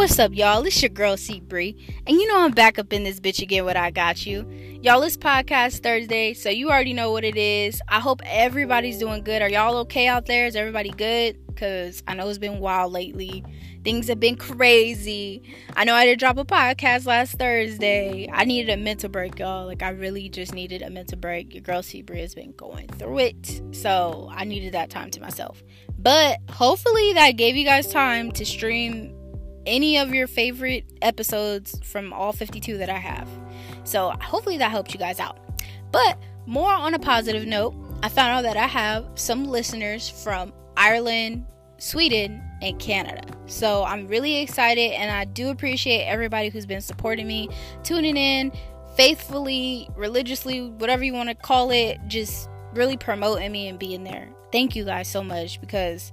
What's up, y'all? It's your girl C Bree, and you know I'm back up in this bitch again. What I got you, y'all. It's podcast Thursday, so you already know what it is. I hope everybody's doing good. Are y'all okay out there? Is everybody good? Cause I know it's been wild lately. Things have been crazy. I know I did drop a podcast last Thursday. I needed a mental break, y'all. Like I really just needed a mental break. Your girl C Bree has been going through it, so I needed that time to myself. But hopefully that gave you guys time to stream any of your favorite episodes from all 52 that I have. So hopefully that helped you guys out. But more on a positive note, I found out that I have some listeners from Ireland, Sweden, and Canada. So I'm really excited and I do appreciate everybody who's been supporting me, tuning in faithfully, religiously, whatever you want to call it, just really promoting me and being there. Thank you guys so much because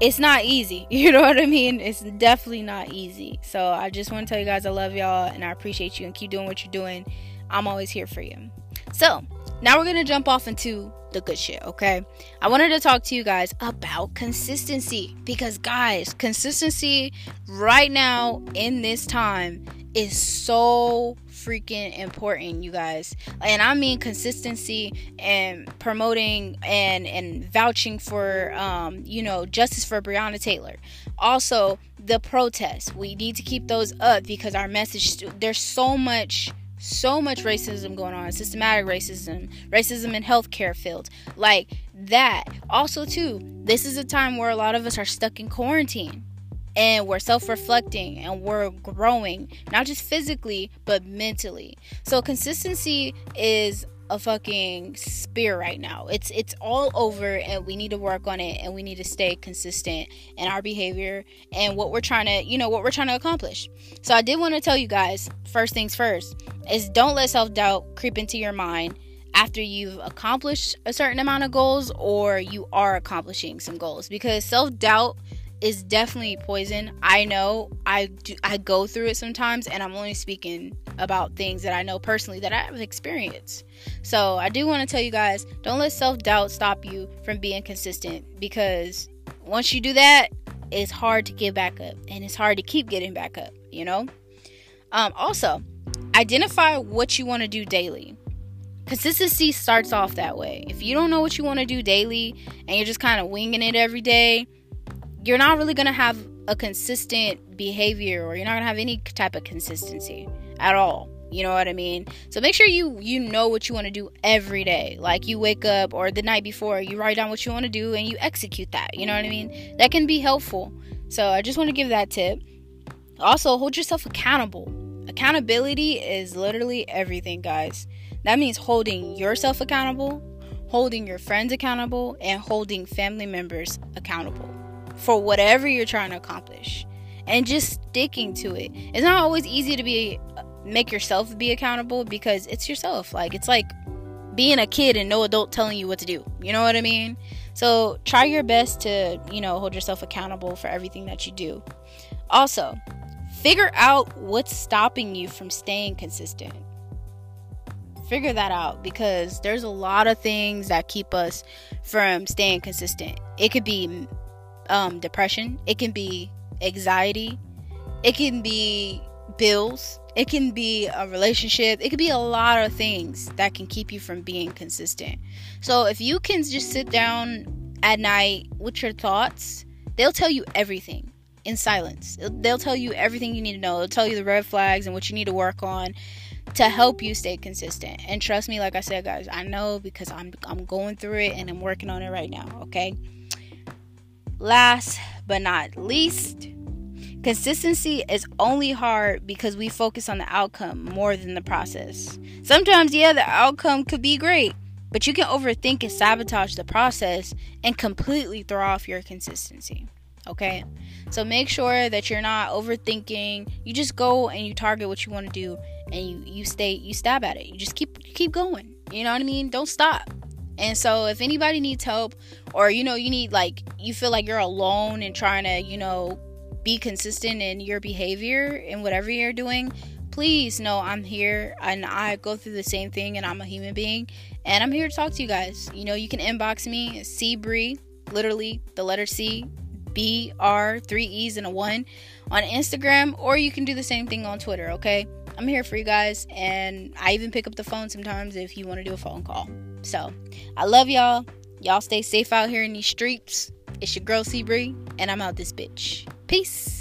it's not easy. You know what I mean? It's definitely not easy. So I just want to tell you guys I love y'all and I appreciate you and keep doing what you're doing. I'm always here for you. So now we're gonna jump off into the good shit, okay? I wanted to talk to you guys about consistency because, guys, consistency right now in this time is so freaking important, you guys. And I mean consistency and promoting and and vouching for um, you know, justice for Breonna Taylor. Also, the protests. We need to keep those up because our message there's so much so much racism going on, systematic racism, racism in healthcare fields, like that. Also, too, this is a time where a lot of us are stuck in quarantine and we're self-reflecting and we're growing not just physically but mentally. So consistency is a fucking spear right now. It's it's all over and we need to work on it and we need to stay consistent in our behavior and what we're trying to you know what we're trying to accomplish. So i did want to tell you guys first things first is don't let self-doubt creep into your mind after you've accomplished a certain amount of goals or you are accomplishing some goals because self-doubt is definitely poison. I know I do, I go through it sometimes and I'm only speaking about things that I know personally that I've experienced. So, I do want to tell you guys, don't let self-doubt stop you from being consistent because once you do that, it's hard to get back up and it's hard to keep getting back up, you know? Um also, identify what you want to do daily. Consistency starts off that way. If you don't know what you want to do daily and you're just kind of winging it every day, you're not really going to have a consistent behavior or you're not going to have any type of consistency at all. You know what I mean? So make sure you you know what you want to do every day. Like you wake up or the night before, you write down what you want to do and you execute that. You know what I mean? That can be helpful. So I just want to give that tip. Also, hold yourself accountable. Accountability is literally everything, guys. That means holding yourself accountable, holding your friends accountable, and holding family members accountable for whatever you're trying to accomplish and just sticking to it. It's not always easy to be make yourself be accountable because it's yourself. Like it's like being a kid and no adult telling you what to do. You know what I mean? So try your best to, you know, hold yourself accountable for everything that you do. Also, figure out what's stopping you from staying consistent. Figure that out because there's a lot of things that keep us from staying consistent. It could be um, depression, it can be anxiety, it can be bills, it can be a relationship, it could be a lot of things that can keep you from being consistent. So if you can just sit down at night with your thoughts, they'll tell you everything in silence. They'll tell you everything you need to know. They'll tell you the red flags and what you need to work on to help you stay consistent. And trust me, like I said, guys, I know because I'm I'm going through it and I'm working on it right now, okay? Last but not least, consistency is only hard because we focus on the outcome more than the process. Sometimes, yeah, the outcome could be great, but you can overthink and sabotage the process and completely throw off your consistency. Okay? So make sure that you're not overthinking. You just go and you target what you want to do and you you stay you stab at it. You just keep keep going. You know what I mean? Don't stop. And so if anybody needs help or you know you need like you feel like you're alone and trying to, you know, be consistent in your behavior and whatever you're doing, please know I'm here and I go through the same thing and I'm a human being and I'm here to talk to you guys. You know, you can inbox me C Bree, literally the letter C B R three E's and a one on Instagram, or you can do the same thing on Twitter. Okay, I'm here for you guys, and I even pick up the phone sometimes if you want to do a phone call. So I love y'all. Y'all stay safe out here in these streets. It's your girl C Bree, and I'm out this bitch. Peace.